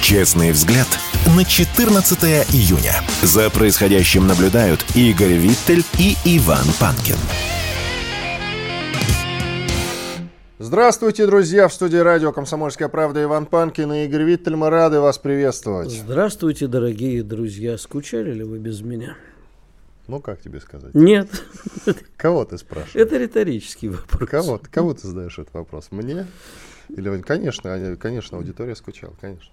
Честный взгляд на 14 июня. За происходящим наблюдают Игорь Виттель и Иван Панкин. Здравствуйте, друзья! В студии радио «Комсомольская правда» Иван Панкин и Игорь Виттель. Мы рады вас приветствовать. Здравствуйте, дорогие друзья. Скучали ли вы без меня? Ну, как тебе сказать? Нет. Кого ты спрашиваешь? Это риторический вопрос. Кого, кого ты задаешь этот вопрос? Мне? Или, конечно, конечно, аудитория скучала, конечно.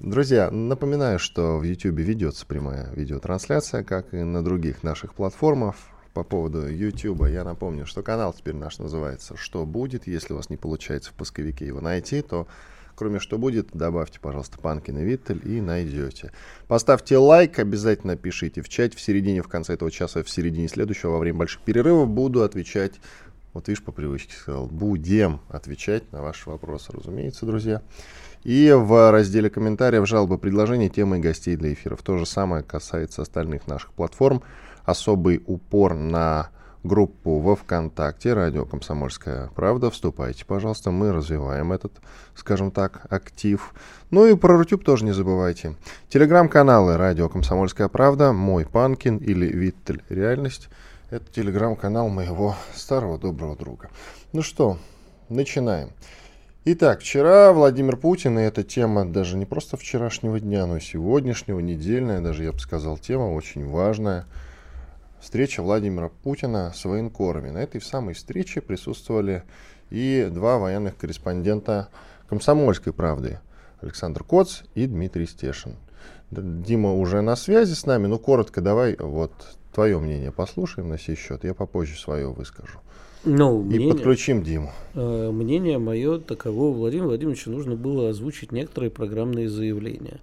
Друзья, напоминаю, что в YouTube ведется прямая видеотрансляция, как и на других наших платформах. По поводу YouTube я напомню, что канал теперь наш называется «Что будет?». Если у вас не получается в поисковике его найти, то кроме «Что будет?», добавьте, пожалуйста, Панкин и Виттель и найдете. Поставьте лайк, обязательно пишите в чате в середине, в конце этого часа, в середине следующего, во время больших перерывов буду отвечать вот видишь, по привычке сказал, будем отвечать на ваши вопросы, разумеется, друзья. И в разделе комментариев, жалобы, предложения, темы и гостей для эфиров. То же самое касается остальных наших платформ. Особый упор на группу во ВКонтакте «Радио Комсомольская правда». Вступайте, пожалуйста, мы развиваем этот, скажем так, актив. Ну и про Рутюб тоже не забывайте. Телеграм-каналы «Радио Комсомольская правда», «Мой Панкин» или «Виттель. Реальность». Это телеграм-канал моего старого доброго друга. Ну что, начинаем. Итак, вчера Владимир Путин, и эта тема даже не просто вчерашнего дня, но и сегодняшнего, недельная, даже я бы сказал, тема очень важная. Встреча Владимира Путина с военкорами. На этой самой встрече присутствовали и два военных корреспондента «Комсомольской правды» Александр Коц и Дмитрий Стешин. Дима уже на связи с нами, ну коротко давай вот твое мнение послушаем на сей счет, я попозже свое выскажу. Ну, и мнение, подключим Диму. Э, мнение мое таково, Владимиру Владимировичу нужно было озвучить некоторые программные заявления.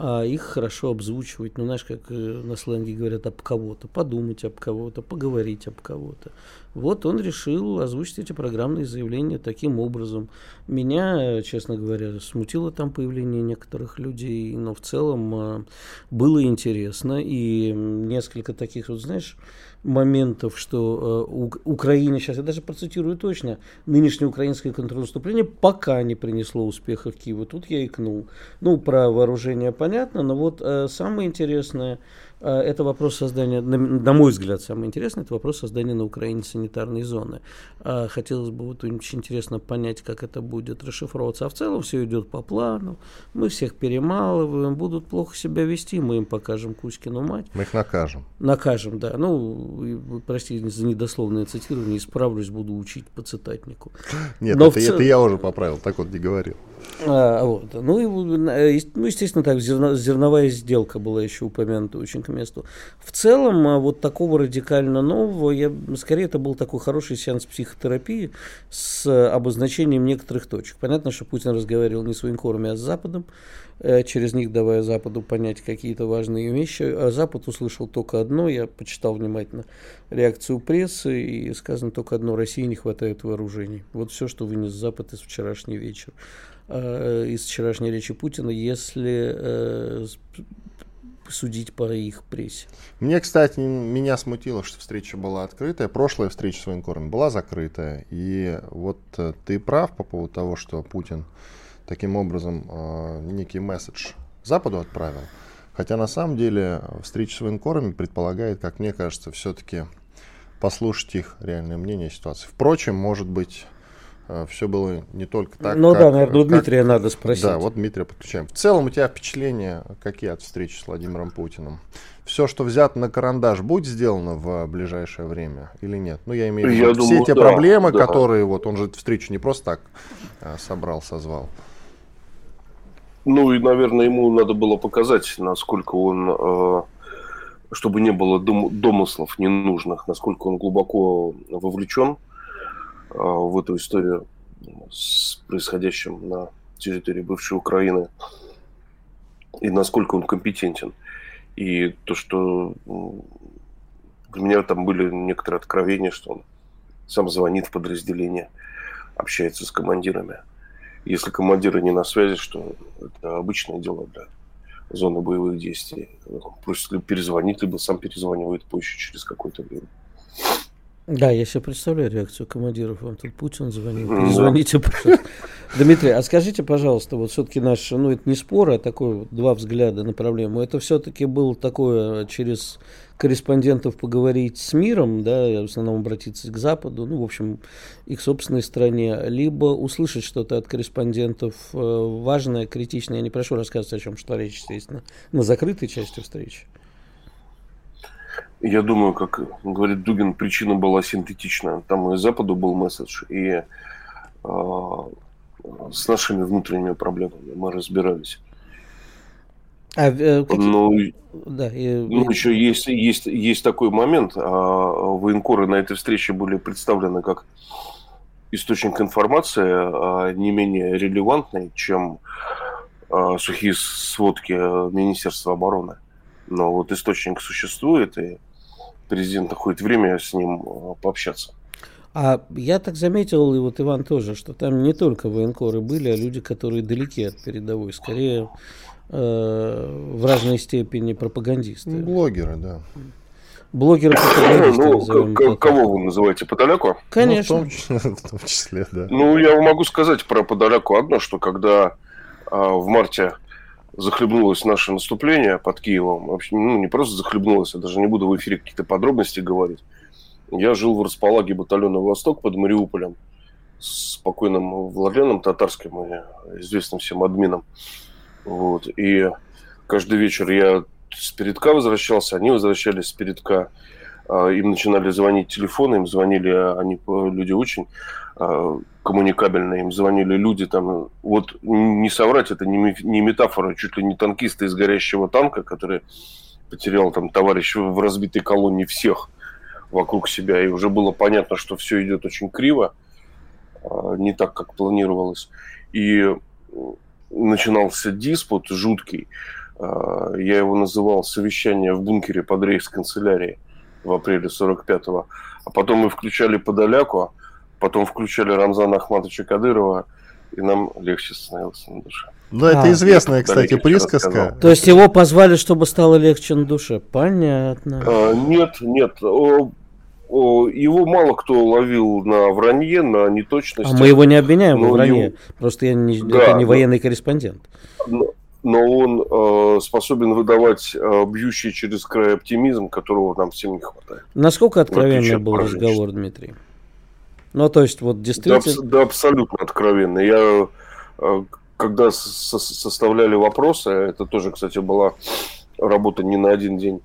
А их хорошо обзвучивать, ну, знаешь, как э, на сленге говорят, об кого-то, подумать об кого-то, поговорить об кого-то. Вот он решил озвучить эти программные заявления таким образом. Меня, честно говоря, смутило там появление некоторых людей, но в целом э, было интересно. И несколько таких, вот знаешь, моментов, что э, Украина, сейчас я даже процитирую точно, нынешнее украинское контрнаступление пока не принесло успеха в Киеву. Тут я икнул. Ну, про вооружение понятно, но вот э, самое интересное, это вопрос создания, на мой взгляд, самое интересное, это вопрос создания на Украине санитарной зоны. А, хотелось бы вот очень интересно понять, как это будет расшифровываться. А в целом все идет по плану, мы всех перемалываем, будут плохо себя вести, мы им покажем Кузькину мать. Мы их накажем. Накажем, да. Ну, простите за недословное цитирование, исправлюсь, буду учить по цитатнику. Нет, Но это, в... это я уже поправил, так вот не говорил. А, вот. ну, и, ну, естественно, так, зерно, зерновая сделка была еще упомянута очень к месту. В целом, а, вот такого радикально нового, я, скорее, это был такой хороший сеанс психотерапии с обозначением некоторых точек. Понятно, что Путин разговаривал не с военкорами, а с Западом, э, через них давая Западу понять какие-то важные вещи. А Запад услышал только одно, я почитал внимательно реакцию прессы, и сказано только одно, России не хватает вооружений. Вот все, что вынес Запад из вчерашнего вечера. Э, из вчерашней речи Путина, если э, судить по их прессе. Мне, кстати, меня смутило, что встреча была открытая. Прошлая встреча с военкором была закрытая. И вот э, ты прав по поводу того, что Путин таким образом некий месседж Западу отправил. Хотя на самом деле встреча с военкорами предполагает, как мне кажется, все-таки послушать их реальное мнение о ситуации. Впрочем, может быть, все было не только так. Ну как, да, наверное, у Дмитрия как, надо спросить. Да, вот Дмитрия подключаем. В целом у тебя впечатления какие от встречи с Владимиром Путиным? Все, что взято на карандаш, будет сделано в ближайшее время или нет? Ну, я имею в виду все те да, проблемы, да. которые вот он же встречу не просто так а, собрал, созвал. Ну и, наверное, ему надо было показать, насколько он, э, чтобы не было дом, домыслов ненужных, насколько он глубоко вовлечен а, в эту историю с происходящим на территории бывшей Украины и насколько он компетентен. И то, что для меня там были некоторые откровения, что он сам звонит в подразделение, общается с командирами. Если командиры не на связи, что это обычное дело для зоны боевых действий. Просит либо перезвонить, либо сам перезванивает позже через какое-то время. Да, я себе представляю реакцию командиров. Вам тут Путин звонил. Перезвоните, пожалуйста. Дмитрий, а скажите, пожалуйста, вот все-таки наш, ну это не спор, а такой вот два взгляда на проблему. Это все-таки было такое через корреспондентов поговорить с миром, да, в основном обратиться к Западу, ну, в общем, и к собственной стране, либо услышать что-то от корреспондентов э, важное, критичное. Я не прошу рассказывать, о чем что речь, естественно, на закрытой части встречи. Я думаю, как говорит Дугин, причина была синтетичная. Там и Западу был месседж, и э, с нашими внутренними проблемами мы разбирались. А, э, какие... ну, да, и... ну, еще есть, есть, есть такой момент. А, военкоры на этой встрече были представлены как источник информации а, не менее релевантный, чем а, сухие сводки Министерства обороны. Но вот источник существует, и президент находит время с ним э, пообщаться. А я так заметил, и вот Иван тоже, что там не только военкоры были, а люди, которые далеки от передовой, скорее э, в разной степени пропагандисты. Блогеры, да. Блогеры пропагандисты. Ну, кого вы называете? Подоляку? Конечно. Ну, в, том, в том числе, да. Ну, я могу сказать про Подоляку одно, что когда а, в марте захлебнулось наше наступление под Киевом. Вообще, ну, не просто захлебнулось, я даже не буду в эфире какие-то подробности говорить. Я жил в располаге батальона «Восток» под Мариуполем с покойным Владленом Татарским, известным всем админом. Вот. И каждый вечер я с передка возвращался, они возвращались с передка. А, им начинали звонить телефоны, им звонили, они люди очень а, коммуникабельные, им звонили люди там, вот не соврать, это не, метафора, чуть ли не танкисты из горящего танка, который потерял там товарищ в разбитой колонне всех вокруг себя, и уже было понятно, что все идет очень криво, а, не так, как планировалось. И начинался диспут жуткий, я его называл совещание в бункере под рейхсканцелярией в апреле 45-го. А потом мы включали Подоляку, потом включали Рамзана Ахматовича Кадырова, и нам легче становилось на душе. Ну, это а, известная, кстати, присказка. То есть его позвали, чтобы стало легче на душе. Понятно. А, нет, нет. О, о, его мало кто ловил на вранье, на неточности. А мы его не обвиняем во вранье. Его... Просто я не, да, это не военный корреспондент. Но, но он э, способен выдавать э, бьющий через край оптимизм, которого нам всем не хватает. Насколько откровенный был разговор, Дмитрий? Ну, то есть, вот действительно... Да, да абсолютно откровенно. Я, э, когда со составляли вопросы, это тоже, кстати, была работа не на один день,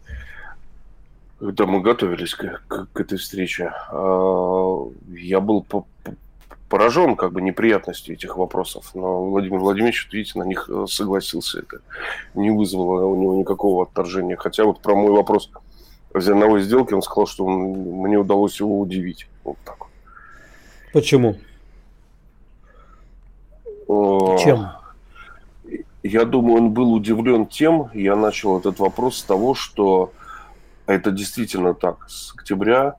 когда мы готовились к, к, к этой встрече, э, я был по, поражен как бы неприятностью этих вопросов. Но Владимир Владимирович, видите, на них э, согласился. Это не вызвало у него никакого отторжения. Хотя вот про мой вопрос о зерновой сделке он сказал, что он, мне удалось его удивить. Вот так. Почему? Чем? Я думаю, он был удивлен тем, я начал этот вопрос с того, что это действительно так. С октября,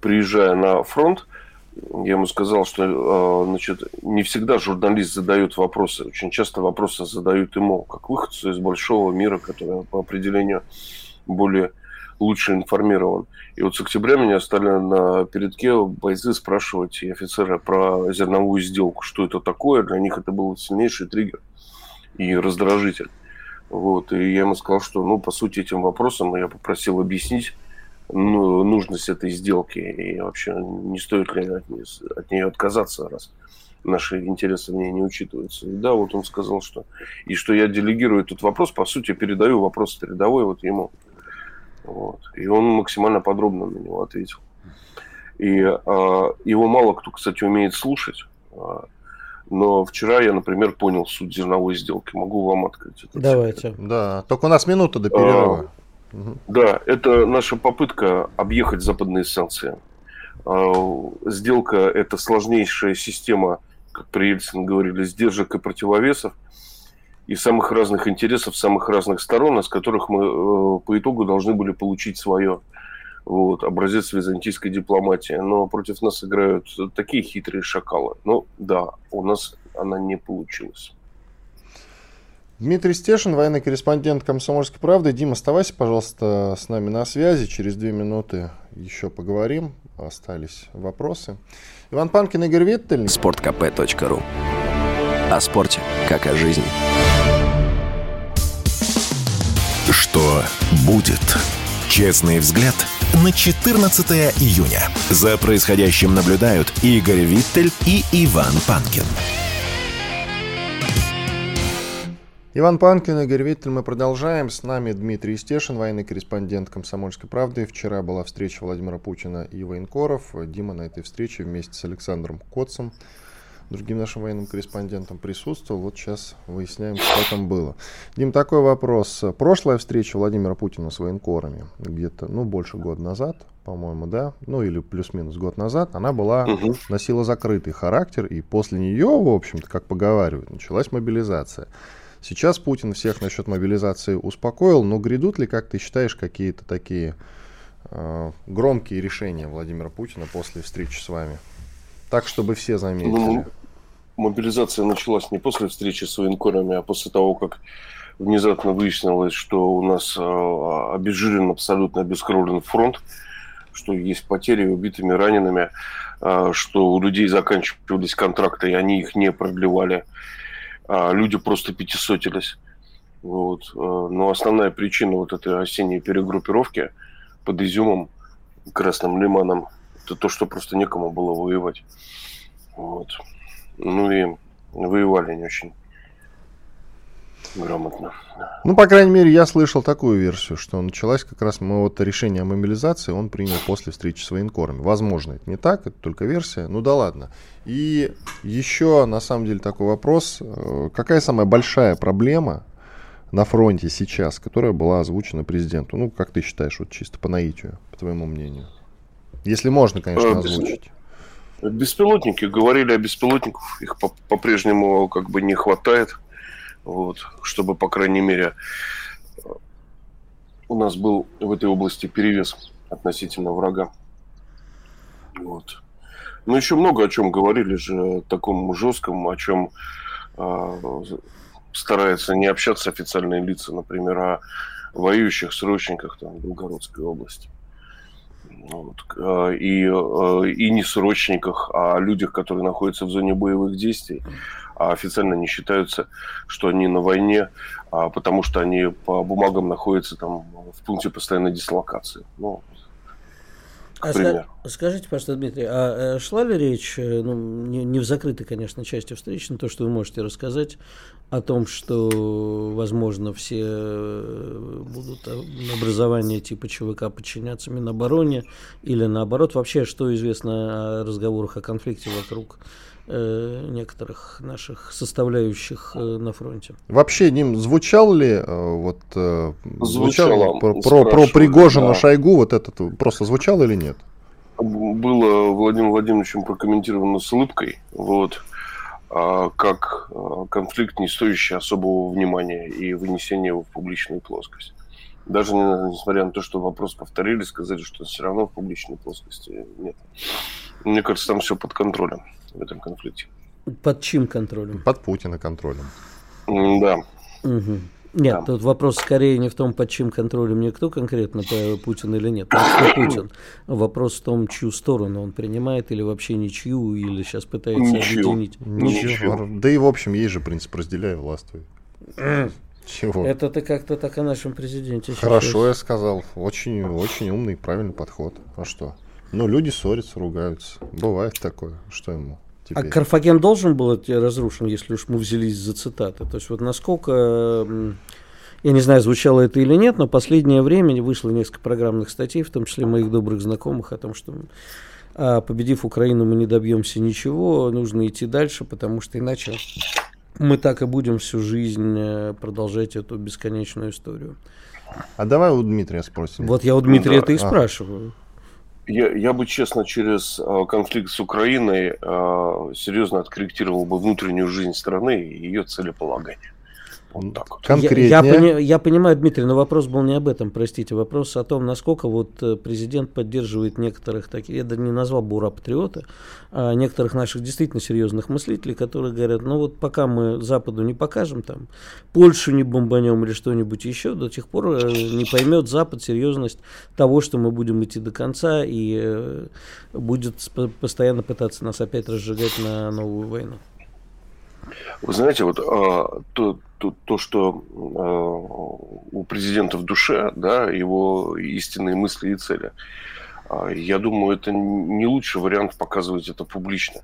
приезжая на фронт, я ему сказал, что э, значит, не всегда журналист задает вопросы. Очень часто вопросы задают ему, как выходцу из большого мира, который по определению более лучше информирован. И вот с октября меня стали на передке бойцы спрашивать и офицеры про зерновую сделку, что это такое. Для них это был сильнейший триггер и раздражитель. Вот. И я ему сказал, что, ну, по сути, этим вопросом я попросил объяснить ну, нужность этой сделки и вообще не стоит ли от нее, от нее отказаться, раз наши интересы в ней не учитываются. И да, вот он сказал, что и что я делегирую этот вопрос, по сути, передаю вопрос передовой вот ему. Вот. И он максимально подробно на него ответил. И а, его мало кто, кстати, умеет слушать. А, но вчера я, например, понял суть зерновой сделки. Могу вам открыть это. Давайте. Секрет. Да, только у нас минута до перерыва. А, да, это наша попытка объехать западные санкции. А, сделка – это сложнейшая система, как при Ельцине говорили, сдержек и противовесов. из самых разных интересов, самых разных сторон, из которых мы э, по итогу должны были получить свое. Вот, образец византийской дипломатии. Но против нас играют такие хитрые шакалы. Ну да, у нас она не получилась. Дмитрий Стешин, военный корреспондент «Комсомольской правды». Дим, оставайся, пожалуйста, с нами на связи. Через две минуты еще поговорим. Остались вопросы. Иван Панкин, Игорь Виттель. Спорткп.ру О спорте, как о жизни. Что будет? Честный взгляд на 14 июня. За происходящим наблюдают Игорь Виттель и Иван Панкин. Иван Панкин, Игорь Виттель, мы продолжаем. С нами Дмитрий Стешин, военный корреспондент «Комсомольской правды». Вчера была встреча Владимира Путина и военкоров. Дима на этой встрече вместе с Александром Котцем, другим нашим военным корреспондентом, присутствовал. Вот сейчас выясняем, что там было. Дим, такой вопрос. Прошлая встреча Владимира Путина с военкорами, где-то, ну, больше года назад, по-моему, да, ну или плюс-минус год назад, она была, угу. носила закрытый характер, и после нее, в общем-то, как поговаривают, началась мобилизация. Сейчас Путин всех насчет мобилизации успокоил, но грядут ли, как ты считаешь, какие-то такие э, громкие решения Владимира Путина после встречи с вами? Так, чтобы все заметили. Ну, мобилизация началась не после встречи с военкорами, а после того, как внезапно выяснилось, что у нас э, обезжирен, абсолютно обескровлен фронт, что есть потери убитыми, ранеными, э, что у людей заканчивались контракты, и они их не продлевали люди просто пятисотились. Вот. А, но основная причина вот этой осенней перегруппировки под Изюмом, Красным Лиманом, это то, что просто некому было воевать. Вот. Ну и воевали не очень грамотно. Ну, по крайней мере, я слышал такую версию, что началась как раз мы вот решение о мобилизации он принял после встречи с военкорами. Возможно, это не так, это только версия. Ну да ладно. И еще, на самом деле, такой вопрос. Э, какая самая большая проблема на фронте сейчас, которая была озвучена президенту? Ну, как ты считаешь, вот чисто по наитию, по твоему мнению? Если можно, конечно, э, озвучить. Беспилотники. Говорили о беспилотниках. Их по-прежнему как бы не хватает. Вот, чтобы, по крайней мере, у нас был в этой области перевес относительно врага. Вот. Но еще много о чем говорили же, таком жестком, о чем э, а, стараются не общаться официальные лица, например, о воюющих срочниках там, Белгородской области. Вот. А, и, а, и не срочниках, а о людях, которые находятся в зоне боевых действий, а официально не считаются, что они на войне, а потому что они по бумагам находятся там в пункте постоянной дислокации. Ну, а ска- скажите, пожалуйста, Дмитрий, а э, шла ли речь, э, ну, не, не в закрытой, конечно, части встречи, но то, что вы можете рассказать, о том, что, возможно, все э, будут образование типа ЧВК подчиняться Минобороне, или наоборот, вообще, что известно о разговорах о конфликте вокруг некоторых наших составляющих э, на фронте. Вообще, Ним, звучал ли э, вот э, звучал про, про, про Пригожина да. Шойгу вот этот просто звучал или нет? Было Владимиром Владимировичем прокомментировано с улыбкой, вот, а, как конфликт, не стоящий особого внимания и вынесения его в публичную плоскость. Даже несмотря на то, что вопрос повторили, сказали, что все равно в публичной плоскости нет. Мне кажется, там все под контролем в этом конфликте. Под чьим контролем? Под Путина контролем. Да. Угу. Нет, да. тут вопрос скорее не в том, под чьим контролем никто конкретно, Путин или нет. Потому Путин. Вопрос в том, чью сторону он принимает, или вообще ничью, или сейчас пытается ничью. объединить. Ничью. Ничью. Да и в общем, есть же принцип разделяй властвуй. Чего? Это ты как-то так о нашем президенте. Хорошо, я сказал. Очень, очень умный, правильный подход. А что? Ну, люди ссорятся, ругаются. Бывает такое. Что ему? А теперь? А Карфаген должен был быть разрушен, если уж мы взялись за цитаты? То есть вот насколько, я не знаю, звучало это или нет, но последнее время вышло несколько программных статей, в том числе моих добрых знакомых, о том, что а, победив Украину, мы не добьемся ничего, нужно идти дальше, потому что иначе мы так и будем всю жизнь э, продолжать эту бесконечную историю. А давай у Дмитрия спросим. Вот я у Дмитрия ну, да. это и а. спрашиваю. Я, я бы, честно, через э, конфликт с Украиной э, серьезно откорректировал бы внутреннюю жизнь страны и ее целеполагание. Вот так. Конкретнее. Я, я, пони, я понимаю, Дмитрий, но вопрос был не об этом, простите. Вопрос о том, насколько вот э, президент поддерживает некоторых таких, я даже не назвал бы ура-патриоты, а некоторых наших действительно серьезных мыслителей, которые говорят, ну вот пока мы Западу не покажем, там, Польшу не бомбанем или что-нибудь еще, до тех пор э, не поймет Запад серьезность того, что мы будем идти до конца и э, будет постоянно пытаться нас опять разжигать на новую войну. Вы знаете, вот а, то, то, то, что а, у президента в душе, да, его истинные мысли и цели, а, я думаю, это не лучший вариант показывать это публично.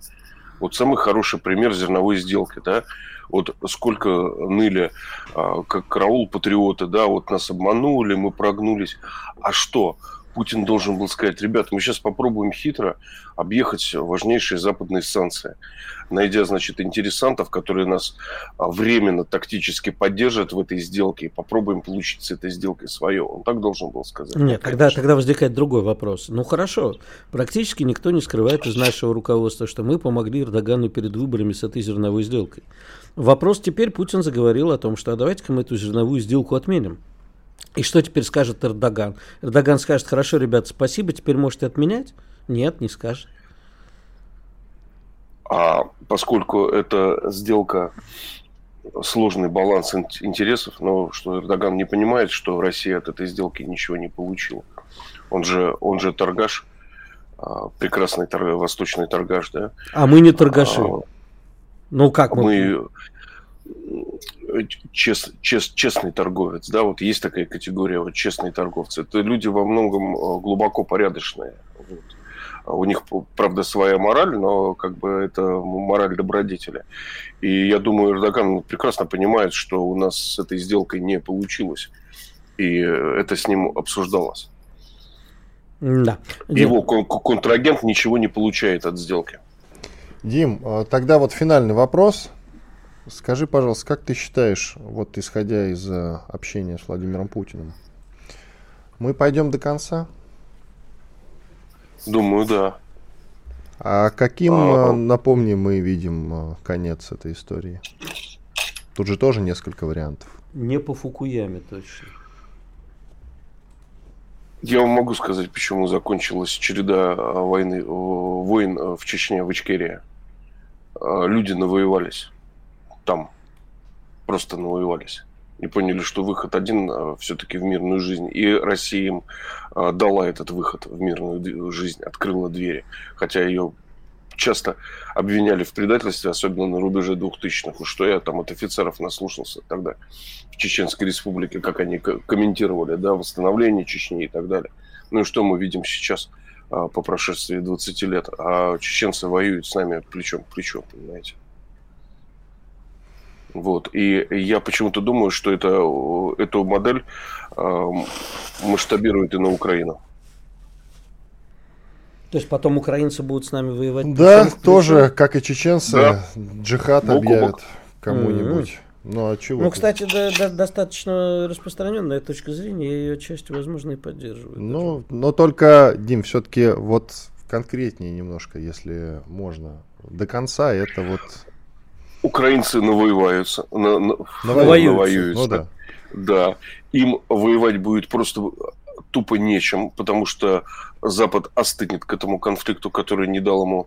Вот самый хороший пример зерновой сделки, да, вот сколько ныли, а, как караул патриоты, да, вот нас обманули, мы прогнулись. А что? Путин должен был сказать, ребята, мы сейчас попробуем хитро объехать важнейшие западные санкции, найдя, значит, интересантов, которые нас а, временно тактически поддержат в этой сделке, и попробуем получить с этой сделкой свое. Он так должен был сказать. Нет, тогда, тогда возникает другой вопрос. Ну хорошо, практически никто не скрывает из нашего руководства, что мы помогли Эрдогану перед выборами с этой зерновой сделкой. Вопрос теперь Путин заговорил о том, что а давайте-ка мы эту зерновую сделку отменим. И что теперь скажет Эрдоган? Эрдоган скажет, хорошо, ребят, спасибо, теперь можете отменять? Нет, не скажет. А поскольку это сделка сложный баланс интересов, но что Эрдоган не понимает, что Россия от этой сделки ничего не получила. Он же, он же торгаш, а, прекрасный торг, восточный торгаш, да? А мы не торгаши. А, ну как мы? Мы чест, чест, честный торговец, да, вот есть такая категория, вот честные торговцы. Это люди во многом э, глубоко порядочные. Вот. А у них, правда, своя мораль, но как бы это мораль добродетеля. И я думаю, Эрдоган прекрасно понимает, что у нас с этой сделкой не получилось. И это с ним обсуждалось. Да. Его кон- контрагент ничего не получает от сделки. Дим, а тогда вот финальный вопрос. Скажи, пожалуйста, как ты считаешь, вот исходя из э, общения с Владимиром Путиным, мы пойдем до конца? Думаю, да. А каким, а... Э, напомни, мы видим э, конец этой истории? Тут же тоже несколько вариантов. Не по Фукуяме точно. Я вам могу сказать, почему закончилась череда войны, войн в Чечне, в Ичкерии. Люди навоевались там просто навоевались и поняли, что выход один а, все-таки в мирную жизнь. И Россия им а, дала этот выход в мирную жизнь, открыла двери. Хотя ее часто обвиняли в предательстве, особенно на рубеже 2000-х. Уж что я там от офицеров наслушался тогда в Чеченской республике, как они комментировали, да, восстановление Чечни и так далее. Ну и что мы видим сейчас а, по прошествии 20 лет? А чеченцы воюют с нами плечом к плечу, понимаете? Вот. И я почему-то думаю, что это, эту модель э, масштабирует и на Украину. То есть потом украинцы будут с нами воевать? Да, тоже, как и чеченцы, да. джихад бок объявят кому-нибудь. Mm-hmm. Ну, а чего? Ну, кстати, да, да, достаточно распространенная точка зрения, я ее часть, возможно, и поддерживаю. Ну, даже. но только, Дим, все-таки вот конкретнее немножко, если можно. До конца это вот украинцы навоеваются, на, на, навоюются. навоюются. Ну, да. да, им воевать будет просто тупо нечем, потому что Запад остынет к этому конфликту, который не дал ему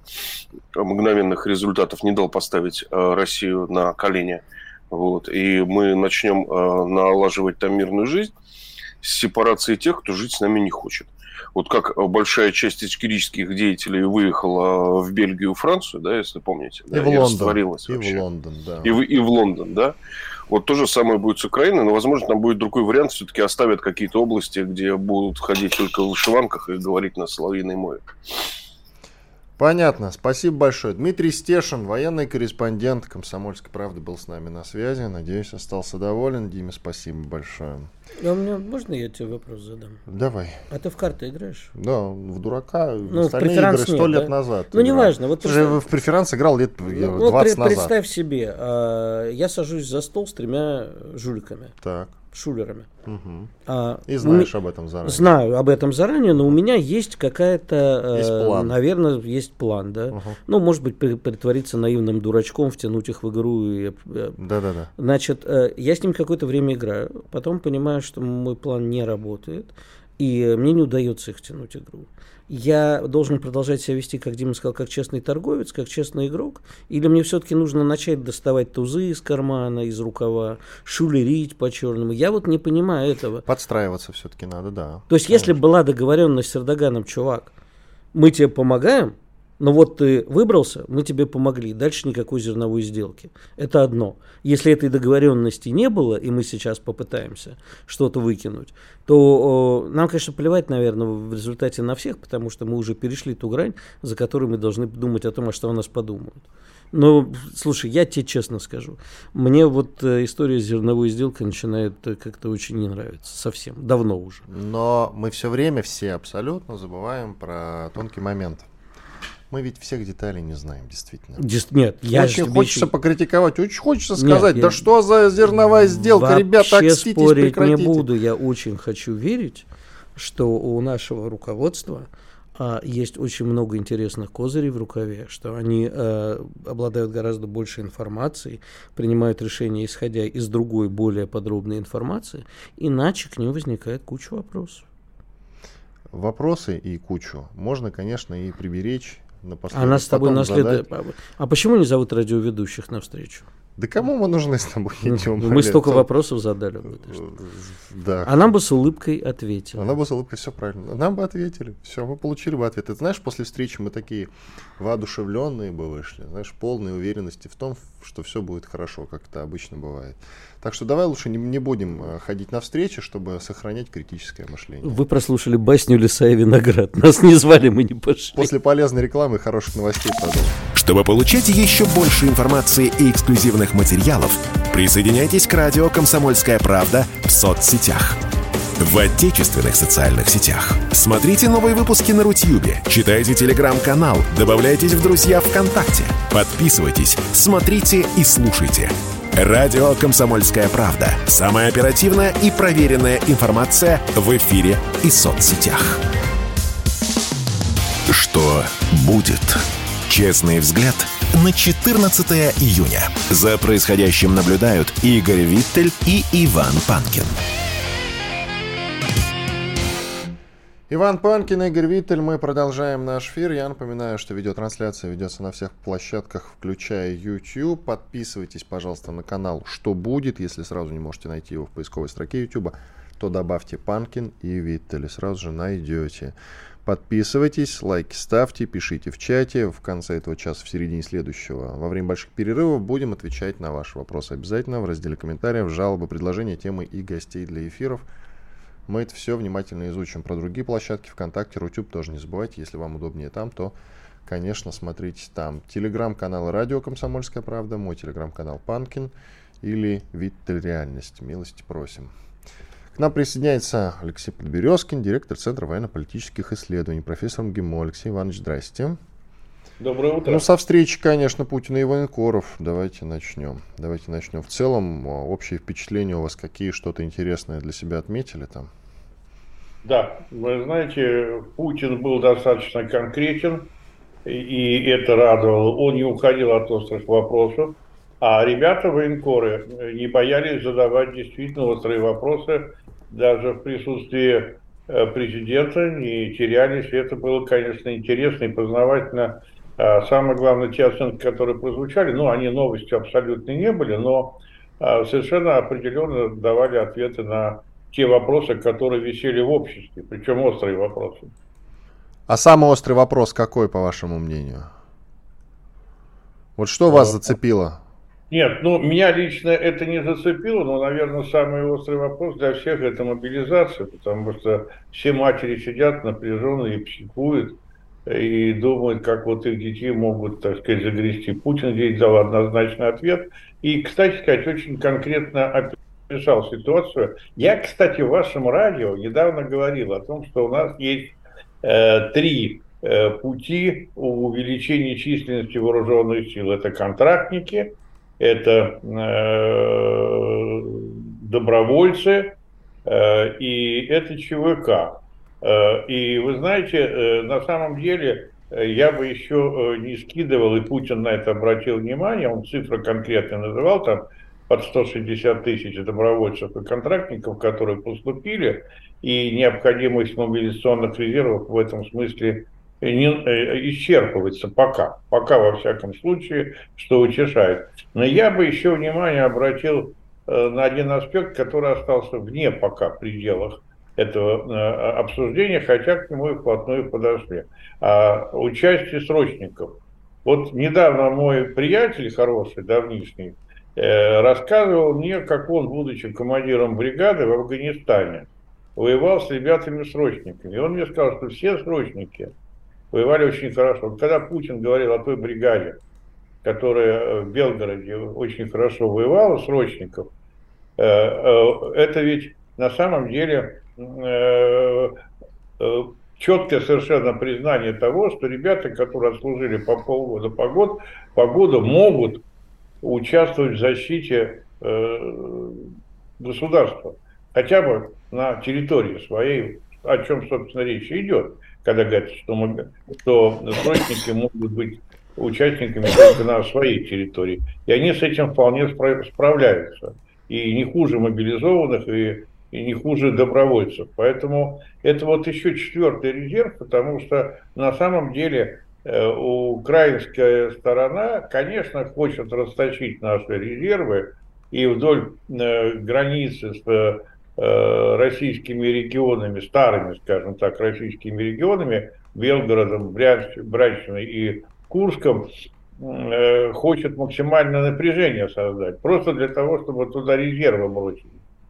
мгновенных результатов, не дал поставить э, Россию на колени. Вот. И мы начнем э, налаживать там мирную жизнь с сепарацией тех, кто жить с нами не хочет вот как большая часть ичкерических деятелей выехала в Бельгию, Францию, да, если помните, и да, в Лондон, и вообще. в Лондон, да, и в, и в Лондон, да. Вот то же самое будет с Украиной, но, возможно, там будет другой вариант, все-таки оставят какие-то области, где будут ходить только в вышиванках и говорить на соловьиной мове. Понятно. Спасибо большое. Дмитрий Стешин, военный корреспондент «Комсомольской правды» был с нами на связи. Надеюсь, остался доволен. Диме, спасибо большое. А у меня можно я тебе вопрос задам? Давай. А ты в карты играешь? Да, в дурака. Ну, Остальные в игры сто лет да? назад. Ну, неважно. Вот Ты же в преферанс играл лет 20 ну, вот назад. Представь себе, а, я сажусь за стол с тремя жуликами. Так. Шулерами. Мгм. А, И знаешь мы- об этом заранее. Знаю об этом заранее, но у меня есть какая-то, Есть э, план. наверное, есть план, да. Мгм. Ну, может быть, при- притвориться наивным дурачком, втянуть их в игру и э, Да-да-да. Значит, э, я с ним какое-то время играю, потом понимаю, что мой план не работает, и мне не удается их втянуть в игру. Я должен продолжать себя вести, как Дима сказал, как честный торговец, как честный игрок, или мне все-таки нужно начать доставать тузы из кармана, из рукава, шулерить по-черному. Я вот не понимаю этого. Подстраиваться все-таки надо, да. То есть, если была договоренность с Эрдоганом, чувак, мы тебе помогаем, но вот ты выбрался, мы тебе помогли. Дальше никакой зерновой сделки. Это одно. Если этой договоренности не было, и мы сейчас попытаемся что-то выкинуть, то о, нам, конечно, плевать, наверное, в результате на всех, потому что мы уже перешли ту грань, за которой мы должны думать о том, а что о нас подумают. Но, слушай, я тебе честно скажу, мне вот э, история с зерновой сделкой начинает э, как-то очень не нравиться. Совсем. Давно уже. Но мы все время, все абсолютно забываем про тонкий момент. Мы ведь всех деталей не знаем, действительно. Дис- Нет, я очень же тебе хочется еще- покритиковать, очень хочется Нет, сказать, я- да что за зерновая сделка, ребята, Вообще окститесь, спорить прекратите. не буду. Я очень хочу верить, что у нашего руководства а, есть очень много интересных козырей в рукаве, что они э, обладают гораздо больше информации, принимают решения, исходя из другой, более подробной информации, иначе к ним возникает куча вопросов. Вопросы и кучу можно, конечно, и приберечь на А нас с тобой наследует... задать. А почему не зовут радиоведущих на встречу? Да кому мы нужны с тобой? идем, Мы блядь, столько то- вопросов задали. Да. А нам бы с улыбкой ответили. Она бы с улыбкой, все правильно. Нам бы ответили. Все, мы получили бы ответ. Ты знаешь, после встречи мы такие воодушевленные бы вышли, знаешь, полной уверенности в том, что все будет хорошо, как это обычно бывает. Так что давай лучше не, не будем э, ходить на встречи, чтобы сохранять критическое мышление. Вы прослушали басню «Лиса и виноград». Нас не звали, мы не пошли. После полезной рекламы и хороших новостей продолжим. Чтобы получать еще больше информации и эксклюзивных материалов, присоединяйтесь к радио «Комсомольская правда» в соцсетях. В отечественных социальных сетях. Смотрите новые выпуски на Рутьюбе, читайте телеграм-канал, добавляйтесь в друзья ВКонтакте, подписывайтесь, смотрите и слушайте. Радио «Комсомольская правда». Самая оперативная и проверенная информация в эфире и соцсетях. Что будет? Честный взгляд на 14 июня. За происходящим наблюдают Игорь Виттель и Иван Панкин. Иван Панкин, Игорь Виттель, мы продолжаем наш эфир. Я напоминаю, что видеотрансляция ведется на всех площадках, включая YouTube. Подписывайтесь, пожалуйста, на канал «Что будет?». Если сразу не можете найти его в поисковой строке YouTube, то добавьте Панкин и Виттель, и сразу же найдете. Подписывайтесь, лайки ставьте, пишите в чате. В конце этого часа, в середине следующего, во время больших перерывов, будем отвечать на ваши вопросы обязательно в разделе комментариев, жалобы, предложения, темы и гостей для эфиров. Мы это все внимательно изучим. Про другие площадки ВКонтакте, Рутюб тоже не забывайте. Если вам удобнее там, то, конечно, смотрите там. Телеграм-канал Радио Комсомольская правда, мой телеграм-канал Панкин или Виттель Реальность. Милости просим. К нам присоединяется Алексей Подберезкин, директор Центра военно-политических исследований, профессор МГИМО. Алексей Иванович, здрасте. Доброе утро. Ну, со встречи, конечно, Путина и военкоров. Давайте начнем. Давайте начнем. В целом, а, общее впечатление у вас какие? Что-то интересное для себя отметили там? Да, вы знаете, Путин был достаточно конкретен, и- это радовало. Он не уходил от острых вопросов, а ребята военкоры э, не боялись задавать действительно острые вопросы, даже в присутствии э, президента не терялись. И это было, конечно, интересно и познавательно. А Самое главное, те оценки, которые прозвучали, ну, они новостью абсолютно не были, но а, совершенно определенно давали ответы на те вопросы, которые висели в обществе, причем острые вопросы. А самый острый вопрос какой, по вашему мнению? Вот что вас А, зацепило? Нет, ну меня лично это не зацепило, но, наверное, самый острый вопрос для всех это мобилизация, потому что все матери сидят напряженно и психуют, и думают, как вот их детей могут, так сказать, загрести. Путин здесь дал однозначный ответ. И, кстати сказать, очень конкретно описал ситуацию. Я, кстати, в вашем радио недавно говорил о том, что у нас есть э, три э, пути увеличения численности вооруженных сил. Это контрактники, это э, добровольцы и это ЧВК. И вы знаете, на самом деле я бы еще не скидывал, и Путин на это обратил внимание, он цифры конкретно называл, там под 160 тысяч добровольцев и контрактников, которые поступили, и необходимость мобилизационных резервов в этом смысле не, э, исчерпывается пока. Пока, во всяком случае, что утешает. Но я бы еще внимание обратил э, на один аспект, который остался вне пока пределах этого э, обсуждения, хотя к нему и вплотную подошли. А участие срочников. Вот недавно мой приятель хороший, давнишний, рассказывал мне, как он, будучи командиром бригады в Афганистане, воевал с ребятами-срочниками. И он мне сказал, что все срочники воевали очень хорошо. Когда Путин говорил о той бригаде, которая в Белгороде очень хорошо воевала, срочников, э, э, это ведь на самом деле четкое совершенно признание того, что ребята, которые отслужили по полгода, по год, по году могут участвовать в защите э, государства, хотя бы на территории своей, о чем, собственно, речь идет, когда говорят, что, мы, что срочники могут быть участниками только на своей территории. И они с этим вполне справляются. И не хуже мобилизованных, и, и не хуже добровольцев. Поэтому это вот еще четвертый резерв, потому что на самом деле украинская сторона, конечно, хочет расточить наши резервы и вдоль э, границы с э, российскими регионами, старыми, скажем так, российскими регионами, Белгородом, Брянщиной и Курском, хочет максимальное напряжение создать, просто для того, чтобы туда резервы бросить.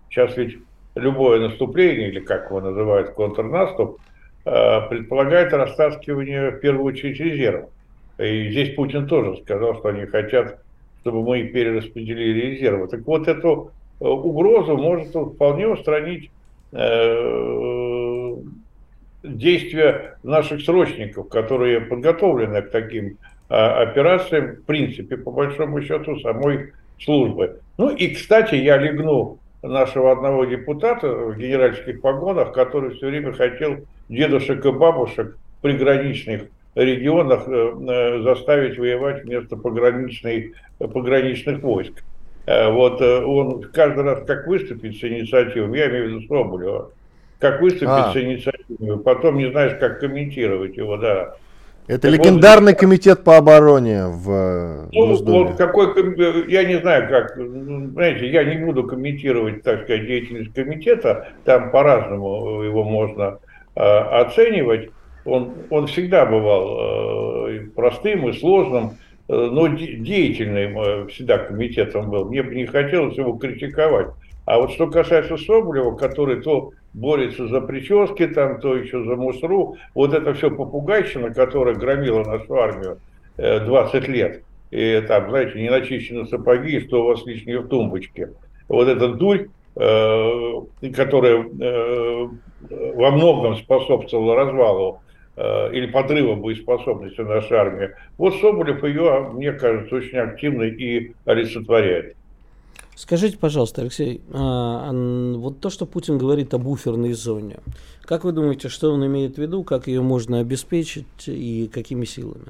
Сейчас ведь любое наступление, или как его называют, контрнаступ, Э, предполагает растаскивание в первую очередь резервов. И здесь Путин тоже сказал, что они хотят, чтобы мы перераспределили резервы. Так вот, эту э, угрозу может вполне устранить э, действия наших срочников, которые подготовлены к таким операциям, в принципе, по большому счету, самой службы. Ну и, кстати, я легну нашего одного депутата в генеральских погонах, который все время хотел дедушек и бабушек в приграничных регионах э, э, заставить воевать вместо пограничной, пограничных войск. Э, вот он каждый раз как выступит с инициативой, я имею в виду Соболева, как выступит а. с инициативой, потом не знаешь, как комментировать его, да. Это так легендарный вот, комитет по обороне в ну, вот какой, я не знаю, как, знаете, я не буду комментировать, так сказать, деятельность комитета, там по-разному его можно э, оценивать. Он, он всегда бывал э, простым и сложным, э, но деятельным э, всегда комитетом был. Мне бы не хотелось его критиковать. А вот что касается Соболева, который то борется за прически, там, то еще за мусру. Вот это все попугайщина, которая громила нашу армию 20 э, лет. И там, знаете, не начищены сапоги, что у вас лишнее в тумбочке. Вот эта дурь, которая во многом способствовала развалу или подрыву боеспособности нашей армии. Вот Соболев ее, мне кажется, очень активно и олицетворяет. Скажите, пожалуйста, Алексей, а, вот то, что Путин говорит о буферной зоне, как вы думаете, что он имеет в виду, как ее можно обеспечить и какими силами?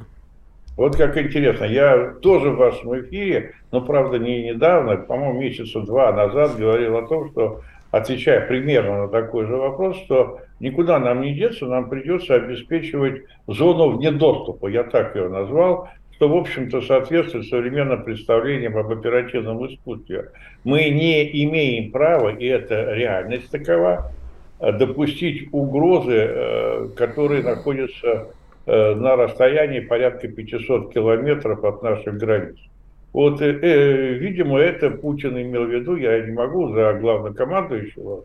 Вот как интересно, я тоже в вашем эфире, но правда не недавно, по-моему, месяца два назад говорил о том, что, отвечая примерно на такой же вопрос, что никуда нам не деться, нам придется обеспечивать зону вне доступа, я так ее назвал, что, в общем-то, соответствует современным представлениям об оперативном искусстве. Мы не имеем права, и это реальность такова, допустить угрозы, э, которые находятся э, на расстоянии порядка 500 километров от наших границ. Вот, э, э, видимо, это Путин имел в виду, я не могу за главнокомандующего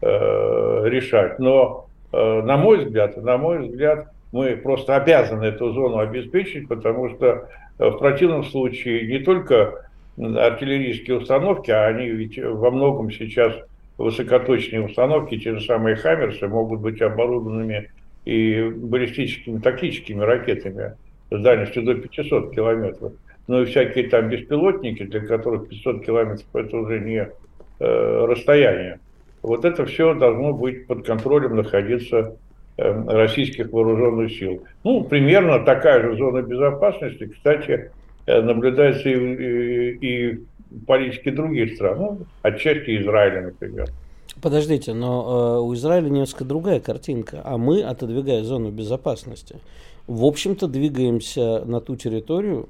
э, решать, но, э, на мой взгляд, на мой взгляд, мы просто обязаны эту зону обеспечить, потому что э, в противном случае не только артиллерийские установки, а они ведь во многом сейчас высокоточные установки, те же самые «Хаммерсы», могут быть оборудованными и баллистическими тактическими ракетами с дальностью до 500 километров. Ну и всякие там беспилотники, для которых 500 километров это уже не э, расстояние. Вот это все должно быть под контролем находиться э, российских вооруженных сил. Ну, примерно такая же зона безопасности, кстати, э, наблюдается и, и, и в политике других стран, ну, отчасти Израиля, например. Подождите, но э, у Израиля несколько другая картинка, а мы, отодвигая зону безопасности, в общем-то двигаемся на ту территорию,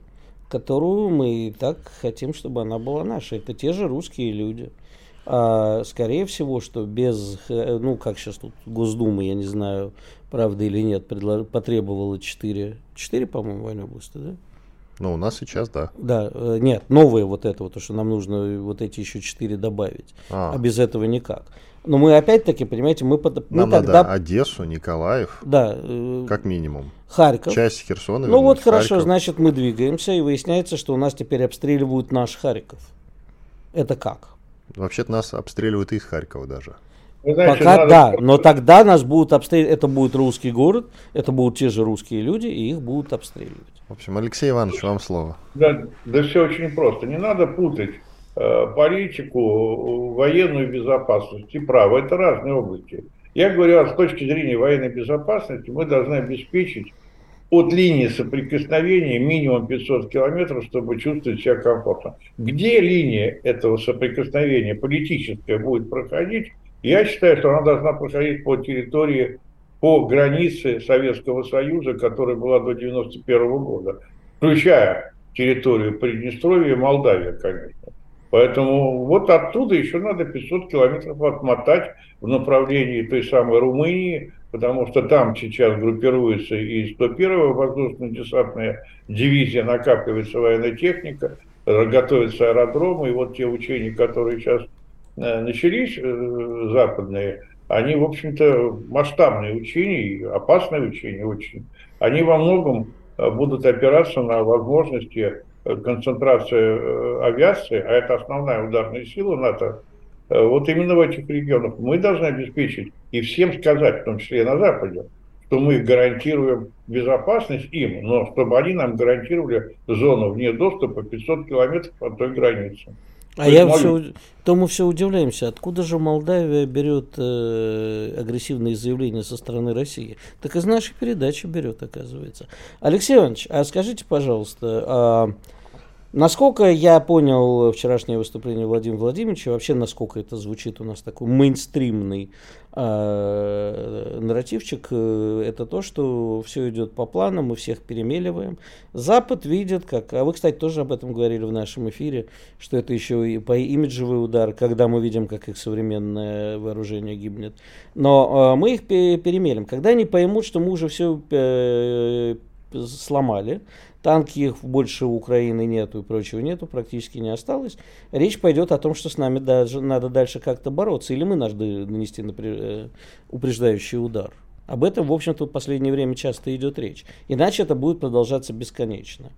которую мы и так хотим, чтобы она была нашей. Это те же русские люди. А, скорее всего, что без, э, ну, как сейчас тут Госдума, я не знаю, правда или нет, предло, потребовала 4, 4, по-моему, военной области, да? Ну, у нас сейчас, да. Да, э, нет, новые вот это вот, то, что нам нужно вот эти еще 4 добавить. А, а без этого никак. Но мы опять-таки, понимаете, мы, под, Нам тогда... надо Одессу, Николаев, да, э, как минимум. Харьков. Часть Херсона. Ну вот хорошо, Харьков. значит мы двигаемся, и выясняется, что у нас теперь обстреливают наш Харьков. Это как? Вообще-то нас обстреливают из Харькова даже. знаете, Пока надо... да, но тогда нас будут обстреливать, это будет русский город, это будут те же русские люди, и их будут обстреливать. В общем, Алексей Иванович, вам слово. Да, да все очень просто. Не надо путать политику, военную безопасность и право. Это разные области. Я говорю, с точки зрения военной безопасности мы должны обеспечить от линии соприкосновения минимум 500 километров, чтобы чувствовать себя комфортно. Где линия этого соприкосновения политическая будет проходить, я считаю, что она должна проходить по территории по границе Советского Союза, которая была до 1991 года, включая территорию Приднестровья и Молдавия, конечно. Поэтому вот оттуда еще надо 500 километров отмотать в направлении той самой Румынии, потому что там сейчас группируется и 101-я воздушно-десантная дивизия, накапливается военная техника, готовятся аэродромы, и вот те учения, которые сейчас э, начались, э, западные, они, в общем-то, масштабные учения, опасные учения очень. Они во многом э, будут опираться на возможности э, концентрации э, авиации, а это основная ударная сила НАТО, вот именно в этих регионах. Мы должны обеспечить и всем сказать, в том числе и на Западе, что мы гарантируем безопасность им, но чтобы они нам гарантировали зону вне доступа 500 километров от той границы. А я все, то мы все удивляемся, откуда же Молдавия берет э, агрессивные заявления со стороны России? Так из нашей передачи берет, оказывается. Алексей Иванович, а скажите, пожалуйста, а Насколько я понял вчерашнее выступление Владимира Владимировича, вообще насколько это звучит у нас такой мейнстримный э, нарративчик, э, это то, что все идет по плану, мы всех перемеливаем. Запад видит, как, а вы, кстати, тоже об этом говорили в нашем эфире, что это еще и по имиджевый удар, когда мы видим, как их современное вооружение гибнет. Но э, мы их перемелим. Когда они поймут, что мы уже все э, сломали, танки их больше Украины нету и прочего нету, практически не осталось. Речь пойдет о том, что с нами даже надо дальше как-то бороться, или мы должны нанести э, упреждающий удар. Об этом, в общем-то, в последнее время часто идет речь. Иначе это будет продолжаться бесконечно.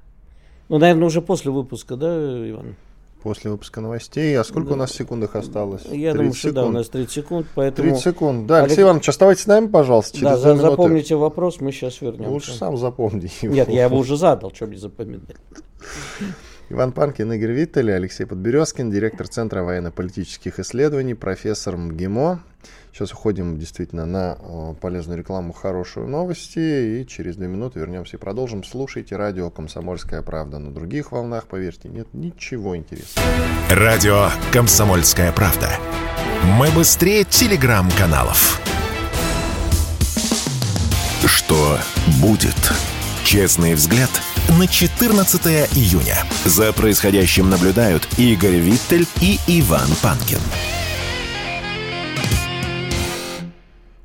Ну, наверное, уже после выпуска, да, Иван? После выпуска новостей. А сколько да. у нас в секундах осталось? Я думаю, что да, у нас 30 секунд, поэтому... 30 секунд. Да, Алексей Иванович, оставайтесь с нами, пожалуйста, через Да, запомните вопрос, мы сейчас вернемся. Лучше сам запомни его. Нет, я его уже задал, что мне запоминать. Иван Панкин, Игорь Виттель, Алексей Подберезкин, директор Центра военно-политических исследований, профессор МГИМО. Сейчас уходим действительно на э, полезную рекламу, хорошие новости, и через две минуты вернемся и продолжим. Слушайте радио «Комсомольская правда» на других волнах, поверьте, нет ничего интересного. Радио «Комсомольская правда». Мы быстрее телеграм-каналов. Что будет? Честный взгляд на 14 июня. За происходящим наблюдают Игорь Виттель и Иван Панкин.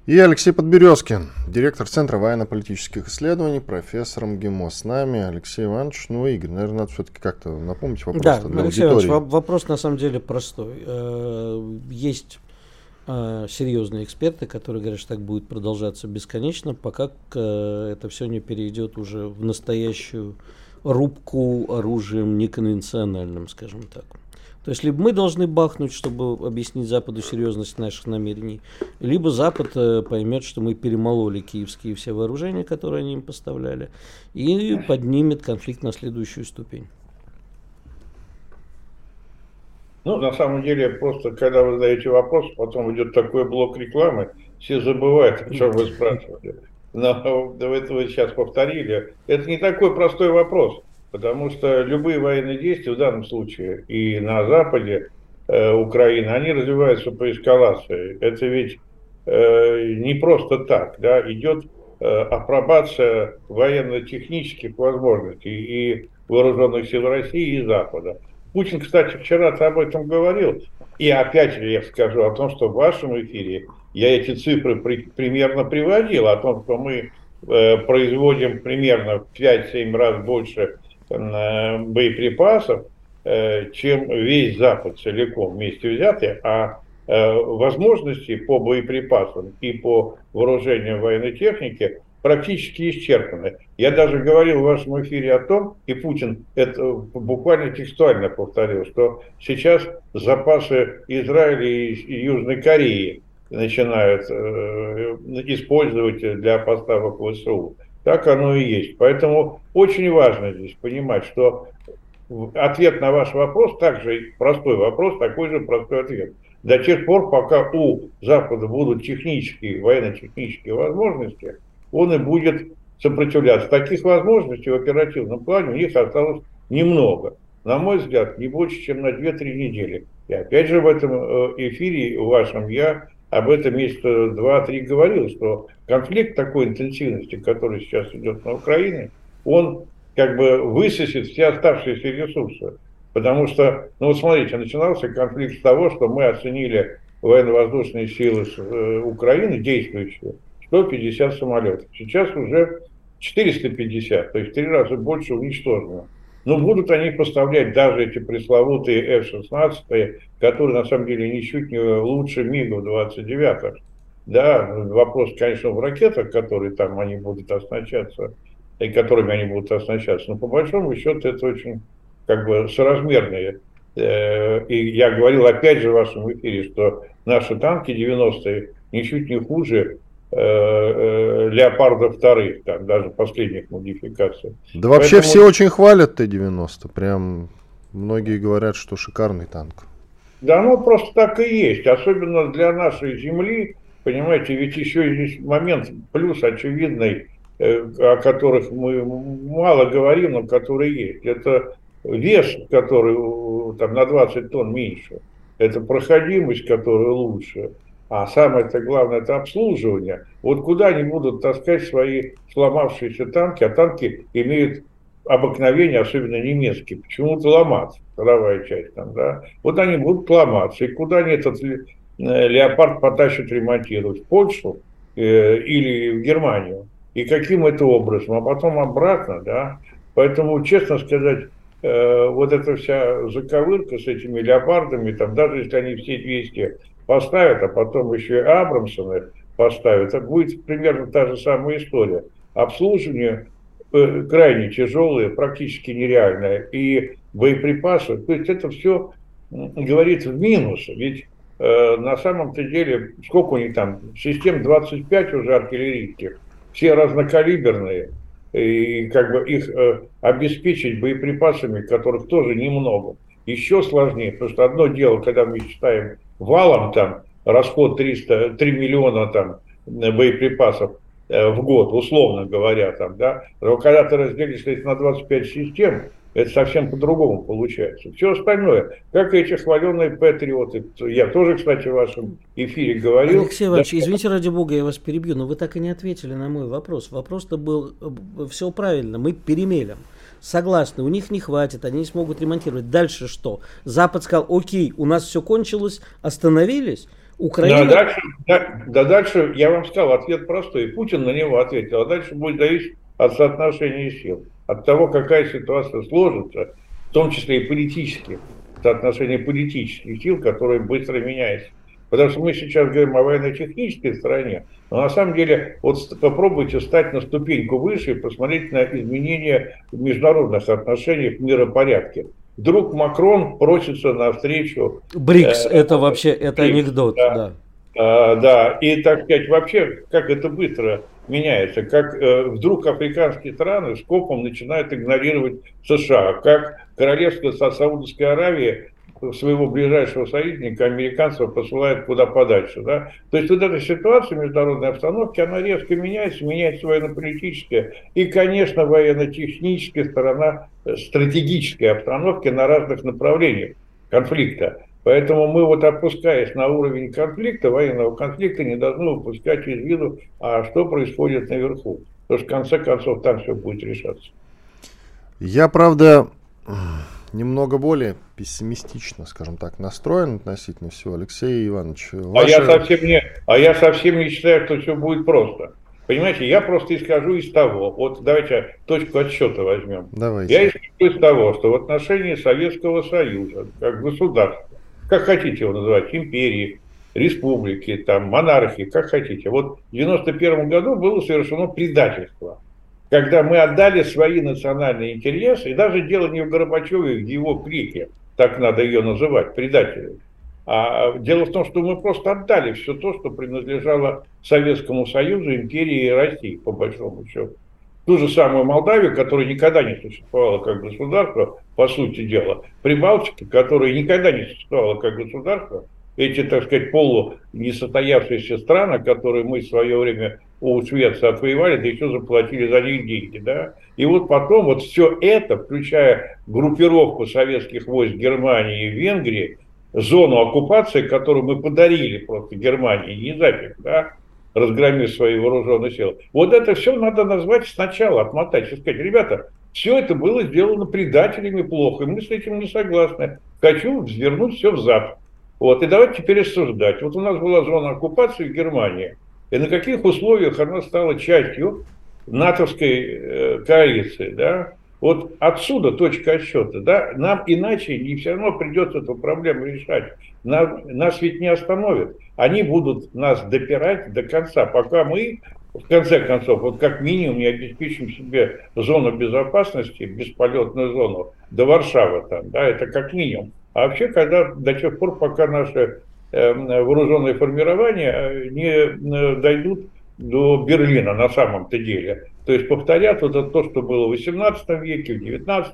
И Алексей Подберезкин, директор Центра военно-политических исследований, профессор МГИМО. С нами Алексей Иванович. Ну, Игорь, наверное, надо все-таки как-то напомнить вопрос да, для Алексей аудитории. Иванович, вопрос на самом деле простой. Э, есть серьезные эксперты, которые говорят, что так будет продолжаться бесконечно, пока э, это все не перейдет уже в настоящую рубку оружием неконвенциональным, скажем так. То есть либо мы должны бахнуть, чтобы объяснить Западу серьезность наших намерений, либо Запад э, поймет, что мы перемололи киевские все вооружения, которые они им поставляли, и поднимет конфликт на следующую ступень. Ну, на самом деле, просто когда вы задаете вопрос, потом идет такой блок рекламы, все забывают, о чем вы спрашивали. Но вы это сейчас повторили. Это не такой простой вопрос, потому что любые военные действия в данном случае и на Западе э, Украины, они развиваются по эскалации. Это ведь э, не просто так, да, идет э, апробация военно-технических возможностей и вооруженных сил России и Запада. Путин, кстати, вчера об этом говорил. И опять же я скажу о том, что в вашем эфире я эти цифры при, примерно приводил, о том, что мы э, производим примерно в 5-7 раз больше э, боеприпасов, э, чем весь Запад целиком вместе взятый, а э, возможности по боеприпасам и по вооружению военной техники практически исчерпаны. Я даже говорил в вашем эфире о том, и Путин это буквально текстуально повторил, что сейчас запасы Израиля и Южной Кореи начинают э, использовать для поставок ВСУ. Так оно и есть. Поэтому очень важно здесь понимать, что ответ на ваш вопрос также простой вопрос, такой же простой ответ. До тех пор, пока у Запада будут технические, военно-технические возможности, он и будет сопротивляться. Таких возможностей в оперативном плане у них осталось немного. На мой взгляд, не больше, чем на 2-3 недели. И опять же в этом э, эфире вашем я об этом месяца два-три говорил, что конфликт такой интенсивности, который сейчас идет на Украине, он как бы высосет все оставшиеся ресурсы. Потому что, ну вот смотрите, начинался конфликт с того, что мы оценили военно-воздушные силы э, Украины, действующие, 150 самолетов. Сейчас уже 450, то есть в три раза больше уничтожено. Но будут они поставлять даже эти пресловутые F-16, которые на самом деле ничуть не лучше МиГов-29. Да, вопрос, конечно, в ракетах, которые там они будут оснащаться, и которыми они будут оснащаться. Но по большому счету это очень как бы соразмерные. Э, и я говорил опять же в вашем эфире, что наши танки 90-е ничуть не хуже Э, э, леопардов вторых, там, даже последних модификаций. Да вообще Поэтому... все очень хвалят Т-90, прям многие говорят, что шикарный танк. Да, ну просто так и есть, особенно для нашей земли, понимаете, ведь еще есть момент, плюс очевидный, э, о которых мы мало говорим, но который есть. Это вес, который там на 20 тонн меньше, это проходимость, которая лучше, а самое-то главное это обслуживание. Вот куда они будут таскать свои сломавшиеся танки, а танки имеют обыкновение, особенно немецкие, почему-то ломаться, ходовая часть там, да. Вот они будут ломаться. И куда они этот э, леопард потащат ремонтировать? В Польшу э, или в Германию? И каким это образом? А потом обратно, да. Поэтому, честно сказать, э, вот эта вся заковырка с этими леопардами, там, даже если они все 200 поставят, а потом еще и Абрамсона поставят, это будет примерно та же самая история. Обслуживание э, крайне тяжелое, практически нереальное, и боеприпасы, то есть это все говорит в минус, ведь э, на самом-то деле, сколько у них там, систем 25 уже артиллерийских, все разнокалиберные, и как бы их э, обеспечить боеприпасами, которых тоже немного, еще сложнее, потому что одно дело, когда мы считаем валом там расход 300, 3 миллиона там боеприпасов э, в год, условно говоря, там, да, но когда ты разделишь это на 25 систем, это совсем по-другому получается. Все остальное, как эти хваленные патриоты, я тоже, кстати, в вашем эфире говорил. Алексей Иванович, да, извините, ради бога, я вас перебью, но вы так и не ответили на мой вопрос. Вопрос-то был, э, все правильно, мы перемелем согласны, у них не хватит, они не смогут ремонтировать. Дальше что? Запад сказал, окей, у нас все кончилось, остановились. Украина... Да, дальше, да, да, дальше я вам сказал, ответ простой. Путин на него ответил, а дальше будет зависеть от соотношения сил, от того, какая ситуация сложится, в том числе и политических, соотношение политических сил, которые быстро меняются. Потому что мы сейчас говорим о военно-технической стороне, но на самом деле вот попробуйте стать на ступеньку выше и посмотреть на изменения в международных отношениях в миропорядке. Вдруг Макрон просится на встречу... БРИКС, э, это вообще, это БРИКС, анекдот, да. да. А, да, и так сказать, вообще, как это быстро меняется, как э, вдруг африканские страны скопом начинают игнорировать США, как королевство Саудовской Аравии своего ближайшего союзника, американцев, посылает куда подальше. Да? То есть вот эта ситуация международной обстановки, она резко меняется, меняется военно-политическая и, конечно, военно-техническая сторона э, стратегической обстановки на разных направлениях конфликта. Поэтому мы вот опускаясь на уровень конфликта, военного конфликта, не должны выпускать из виду, а что происходит наверху. Потому что в конце концов там все будет решаться. Я, правда, немного более пессимистично, скажем так, настроен относительно всего. Алексей Иванович, ваше... а, я совсем не, а я совсем не считаю, что все будет просто. Понимаете, я просто исхожу из того, вот давайте точку отсчета возьмем. Давайте. Я исхожу из того, что в отношении Советского Союза, как государства, как хотите его называть, империи, республики, там, монархии, как хотите. Вот в 91 году было совершено предательство когда мы отдали свои национальные интересы, и даже дело не в Горбачеве, в его крике, так надо ее называть, предателю. А дело в том, что мы просто отдали все то, что принадлежало Советскому Союзу, империи и России, по большому счету. Ту же самую Молдавию, которая никогда не существовала как государство, по сути дела, Прибалтика, которая никогда не существовала как государство, эти, так сказать, полу несостоявшиеся страны, которые мы в свое время у Швеции отвоевали, да еще заплатили за них деньги, да. И вот потом вот все это, включая группировку советских войск Германии и Венгрии, зону оккупации, которую мы подарили просто Германии, не зафиг, да, разгромив свои вооруженные силы. Вот это все надо назвать сначала, отмотать и сказать, ребята, все это было сделано предателями плохо, и мы с этим не согласны. Хочу вернуть все в Запад. Вот, и давайте теперь рассуждать. Вот у нас была зона оккупации в Германии – и на каких условиях она стала частью натовской э, коалиции, да? Вот отсюда точка отсчета, да? Нам иначе не все равно придется эту проблему решать. Нам, нас ведь не остановят. Они будут нас допирать до конца, пока мы в конце концов, вот как минимум не обеспечим себе зону безопасности, бесполетную зону до Варшавы там, да, это как минимум. А вообще, когда до тех пор, пока наши Эм, вооруженные формирования э, не э, дойдут до Берлина на самом-то деле. То есть повторят вот это то, что было в 18 веке, в 19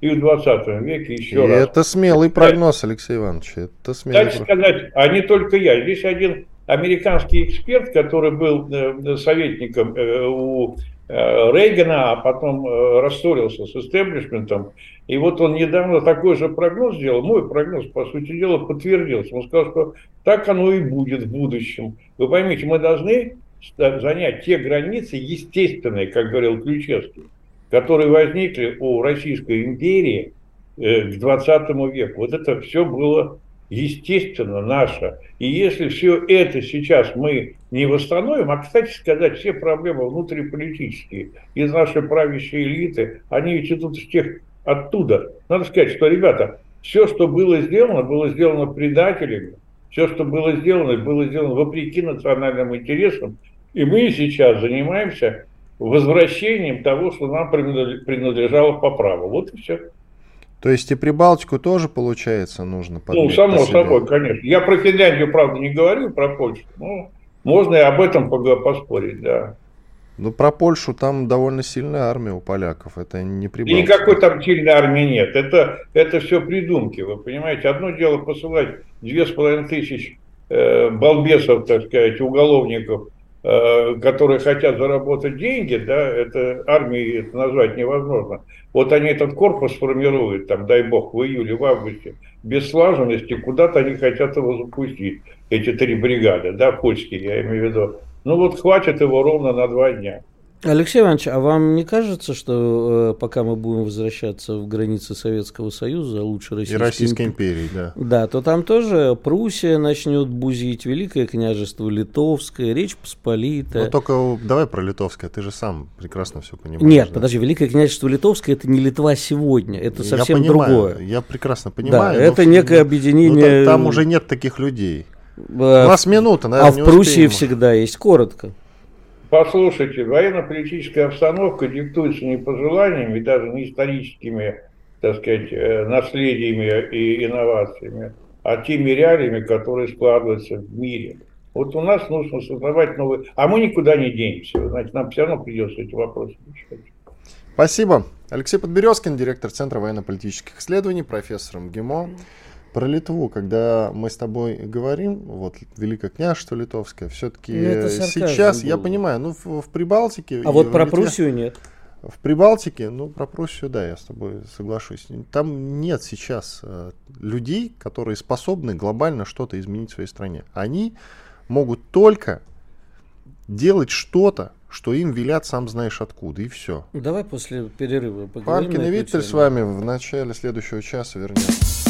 и в 20 веке еще и раз. Это смелый прогноз, Алексей Иванович. Это смелый Дальше сказать, а не только я. Здесь один американский эксперт, который был э, советником у Рейгана, а потом рассорился с истеблишментом, и вот он недавно такой же прогноз сделал, мой прогноз, по сути дела, подтвердился. Он сказал, что так оно и будет в будущем. Вы поймите, мы должны занять те границы естественные, как говорил Ключевский, которые возникли у Российской империи э, к 20 веку. Вот это все было естественно наше. И если все это сейчас мы не восстановим, а, кстати сказать, все проблемы внутриполитические из нашей правящей элиты, они ведь идут из тех оттуда. Надо сказать, что, ребята, все, что было сделано, было сделано предателями, все, что было сделано, было сделано вопреки национальным интересам, и мы сейчас занимаемся возвращением того, что нам принадлежало по праву. Вот и все. То есть и Прибалтику тоже, получается, нужно Ну, само собой, конечно. Я про Финляндию, правда, не говорю, про Польшу. Ну, можно и об этом поспорить, да. Ну, про Польшу там довольно сильная армия у поляков. Это не Прибалтика. И никакой там сильной армии нет. Это, это все придумки, вы понимаете. Одно дело посылать две с половиной тысяч э, балбесов, так сказать, уголовников, э, которые хотят заработать деньги, да, это армией это назвать невозможно. Вот они этот корпус формируют, там, дай бог, в июле, в августе, без слаженности, куда-то они хотят его запустить, эти три бригады, да, польские, я имею в виду. Ну вот хватит его ровно на два дня. Алексей Иванович, а вам не кажется, что э, пока мы будем возвращаться в границы Советского Союза, а лучше Российской, И Российской империи, да. Да, то там тоже Пруссия начнет бузить, Великое княжество Литовское, Речь Посполитая. Ну только давай про Литовское, ты же сам прекрасно все понимаешь. Нет, да? подожди, Великое княжество Литовское это не Литва сегодня, это совсем я понимаю, другое. Я прекрасно понимаю. Да, это некое объединение. Ну, там уже нет таких людей. У нас минута, наверное, А в Пруссии всегда есть коротко. Послушайте, военно-политическая обстановка диктуется не пожеланиями, даже не историческими, так сказать, э, наследиями и инновациями, а теми реалиями, которые складываются в мире. Вот у нас нужно создавать новые... А мы никуда не денемся. Значит, нам все равно придется эти вопросы решать. Спасибо. Алексей Подберезкин, директор Центра военно-политических исследований, профессор МГИМО. Про Литву, когда мы с тобой говорим, вот Великое княжество Литовское, все-таки Ну, сейчас, был. я понимаю, ну в, в Прибалтике... А вот про Литве, Пруссию нет. В Прибалтике, ну про Пруссию, да, я с тобой соглашусь. Там нет сейчас э, людей, которые способны глобально что-то изменить в своей стране. Они могут только делать что-то, что им велят сам знаешь откуда, и все. Давай после перерыва поговорим. Панкин и Виктор с вами в начале следующего часа вернемся.